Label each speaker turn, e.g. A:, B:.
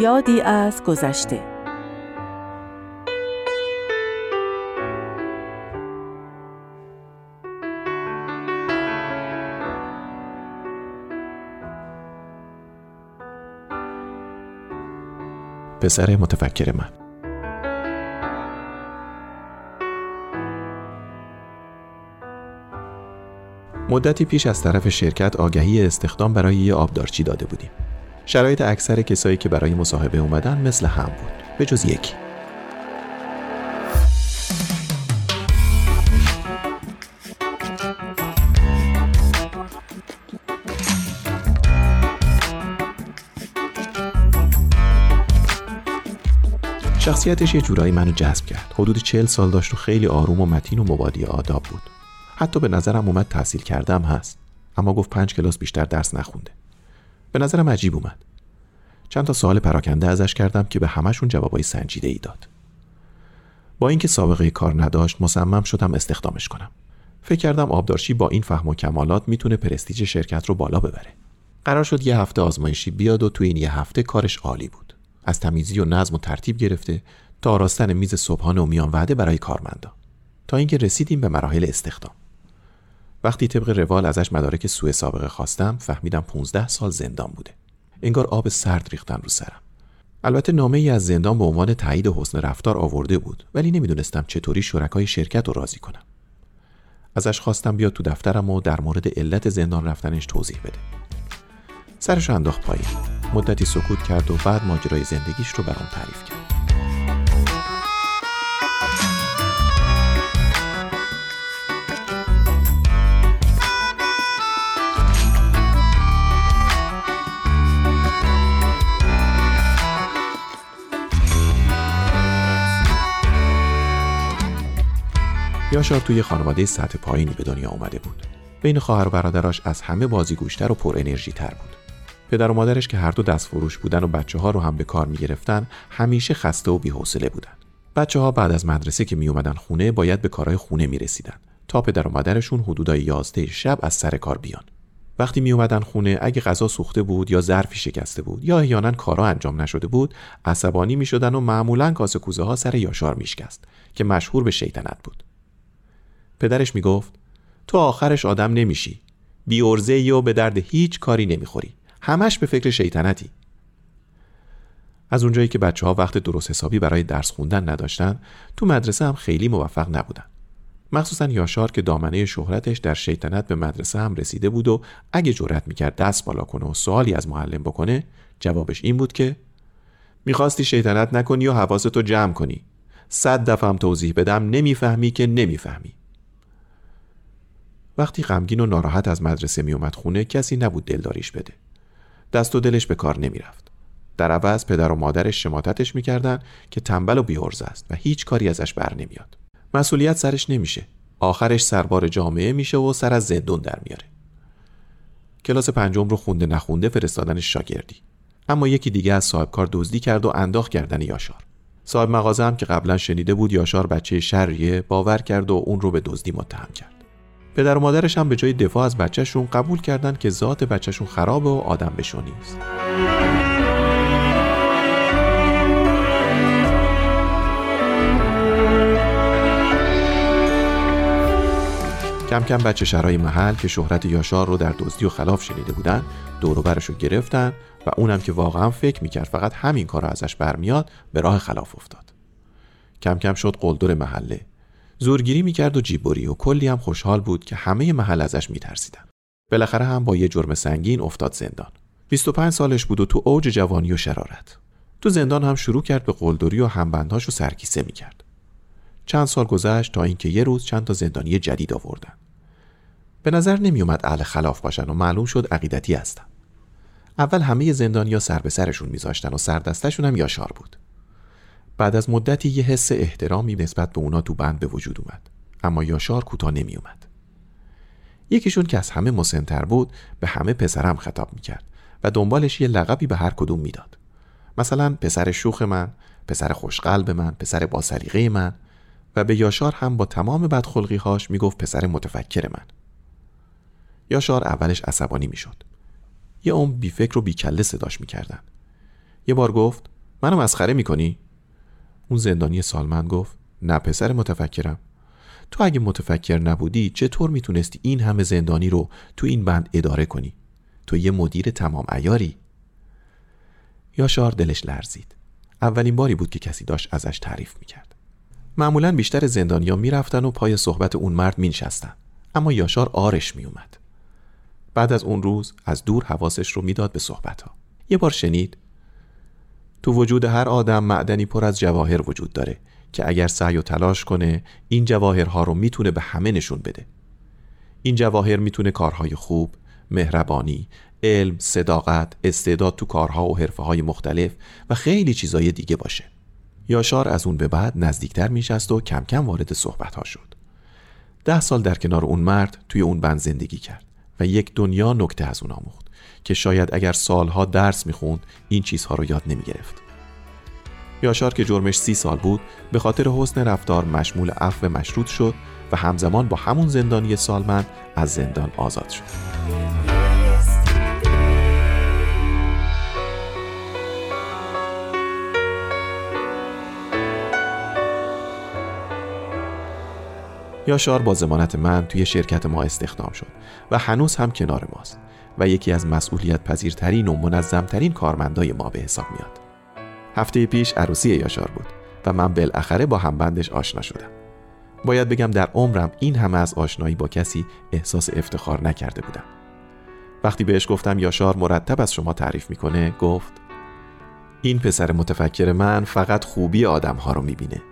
A: یادی از گذشته.
B: پسر متفکر من. مدتی پیش از طرف شرکت آگهی استخدام برای یه آبدارچی داده بودیم. شرایط اکثر کسایی که برای مصاحبه اومدن مثل هم بود. به جز یکی. شخصیتش یه جورایی منو جذب کرد. حدود چهل سال داشت و خیلی آروم و متین و مبادی آداب بود. حتی به نظرم اومد تحصیل کردم هست. اما گفت پنج کلاس بیشتر درس نخونده. به نظرم عجیب اومد. چند تا سوال پراکنده ازش کردم که به همشون جوابای سنجیده ای داد. با اینکه سابقه کار نداشت مصمم شدم استخدامش کنم. فکر کردم آبدارچی با این فهم و کمالات می‌تونه پرستیج شرکت رو بالا ببره. قرار شد یه هفته آزمایشی بیاد و تو این یه هفته کارش عالی بود. از تمیزی و نظم و ترتیب گرفته تا آراستن میز صبحانه و میان وعده برای کارمندا. تا اینکه رسیدیم به مراحل استخدام. وقتی طبق روال ازش مدارک سوء سابقه خواستم فهمیدم 15 سال زندان بوده. انگار آب سرد ریختن رو سرم. البته نامه ای از زندان به عنوان تایید حسن رفتار آورده بود ولی نمی‌دونستم چطوری شرکای شرکت رو راضی کنم. ازش خواستم بیاد تو دفترم و در مورد علت زندان رفتنش توضیح بده. سرش انداخت پایین. مدتی سکوت کرد و بعد ماجرای زندگیش رو برام تعریف کرد. یاشار توی خانواده سطح پایینی به دنیا آمده بود. بین خواهر و برادراش از همه بازیگوشتر و پر انرژی تر بود. پدر و مادرش که هر دو دست فروش بودن و بچه ها رو هم به کار می گرفتن همیشه خسته و بی‌حوصله بودن. بچه ها بعد از مدرسه که می اومدن خونه باید به کارهای خونه می رسیدن تا پدر و مادرشون حدودای 11 شب از سر کار بیان. وقتی می اومدن خونه اگه غذا سوخته بود یا ظرفی شکسته بود یا احیانا کارا انجام نشده بود عصبانی می شدن و معمولا کاسه کوزه ها سر یاشار میشکست که مشهور به شیطنت بود. پدرش می‌گفت تو آخرش آدم نمیشی. بی ارزه و به درد هیچ کاری نمی‌خوری. همش به فکر شیطنتی. از اونجایی که بچه ها وقت درست حسابی برای درس خوندن نداشتن تو مدرسه هم خیلی موفق نبودن. مخصوصا یاشار که دامنه شهرتش در شیطنت به مدرسه هم رسیده بود و اگه جرأت می‌کرد دست بالا کنه و سوالی از معلم بکنه جوابش این بود که می‌خواستی شیطنت نکنی و حواستو جمع کنی. صد دفعه هم توضیح بدم نمی‌فهمی که نمی‌فهمی. وقتی غمگین و ناراحت از مدرسه میومد خونه کسی نبود دلداریش بده. دست و دلش به کار نمی‌رفت. در عوض پدر و مادرش شماتتش می‌کردن که تنبل و بیورز است و هیچ کاری ازش بر نمیاد. مسئولیت سرش نمیشه. آخرش سربار جامعه میشه و سر از زندون در میاره. کلاس پنجم رو خونده نخونده فرستادنش شاگردی. اما یکی دیگه از صاحب کار دزدی کرد و انداخت گردن یاشار. صاحب مغازه هم که قبلا شنیده بود یاشار بچه شریه باور کرد و اون رو به دزدی متهم کرد. پدر و مادرش هم به جای دفاع از بچهشون قبول کردن که ذات بچهشون خرابه و آدم بشو نیست کم کم بچه شرای محل که شهرت یاشار رو در دزدی و خلاف شنیده بودن دوروبرش رو گرفتن و اونم که واقعا فکر می‌کرد فقط همین کار ازش برمیاد به راه خلاف افتاد. کم کم شد قلدر محله. زورگیری می‌کرد و جیبوری و کلی هم خوشحال بود که همه محل ازش میترسیدن. بالاخره هم با یه جرم سنگین افتاد زندان. 25 سالش بود و تو اوج جوانی و شرارت. تو زندان هم شروع کرد به قلدری و همبندهاش رو سرکیسه می‌کرد. چند سال گذشت تا اینکه یه روز چند تا زندانی جدید آوردن. به نظر نمیومد اهل خلاف باشن و معلوم شد عقیدتی هستن. اول همه زندانیا سر به سرشون میذاشتن و سردستشون هم یاشار بود. بعد از مدتی یه حس احترامی نسبت به اونا تو بند به وجود اومد. اما یاشار کوتاه نمی اومد یکیشون که از همه مسنتر بود به همه پسرم خطاب می‌کرد و دنبالش یه لقبی به هر کدوم می‌داد. مثلا پسر شوخ من پسر خوشقلب من پسر با سلیقه من و به یاشار هم با تمام بدخلقی هاش می‌گفت پسر متفکر من. یاشار اولش عصبانی می‌شد. یه اون بی فکر و بی کله صداش می‌کردن. یه بار گفت منو مسخره می‌کنی؟ اون زندانی سالمند گفت نه پسر متفکرم. تو اگه متفکر نبودی چطور می‌تونستی این همه زندانی رو تو این بند اداره کنی؟ تو یه مدیر تمام ایاری؟ یاشار دلش لرزید. اولین باری بود که کسی داشت ازش تعریف می‌کرد. معمولا بیشتر زندانیا می‌رفتن و پای صحبت اون مرد مینشستن اما یاشار آرش میومد بعد از اون روز از دور حواسش رو می‌داد به صحبت ها یه بار شنید تو وجود هر آدم معدنی پر از جواهر وجود داره که اگر سعی و تلاش کنه این جواهرها رو می‌تونه به همه نشون بده. این جواهر می‌تونه کارهای خوب، مهربانی، علم، صداقت، استعداد تو کارها و حرفه های مختلف و خیلی چیزای دیگه باشه. یاشار از اون به بعد نزدیکتر میشست و کم کم وارد صحبت ها شد. ده سال در کنار اون مرد توی اون بند زندگی کرد و یک دنیا نکته از اون آموخت. که شاید اگر سالها درس می‌خوند این چیزها رو یاد نمی‌گرفت. یاشار که جرمش سی سال بود به خاطر حسن رفتار مشمول عفو مشروط شد و همزمان با همون زندانی سالمند از زندان آزاد شد. یاشار با زمانت من توی شرکت ما استخدام شد و هنوز هم کنار ماست. و یکی از مسئولیت پذیرترین و منظمترین کارمندای ما به حساب میاد. هفته پیش عروسی یاشار بود و من بالاخره با همبندش آشنا شدم. باید بگم در عمرم این همه از آشنایی با کسی احساس افتخار نکرده بودم. وقتی بهش گفتم یاشار مرتب از شما تعریف می‌کنه گفت این پسر متفکر من فقط خوبی آدم ها رو می‌بینه.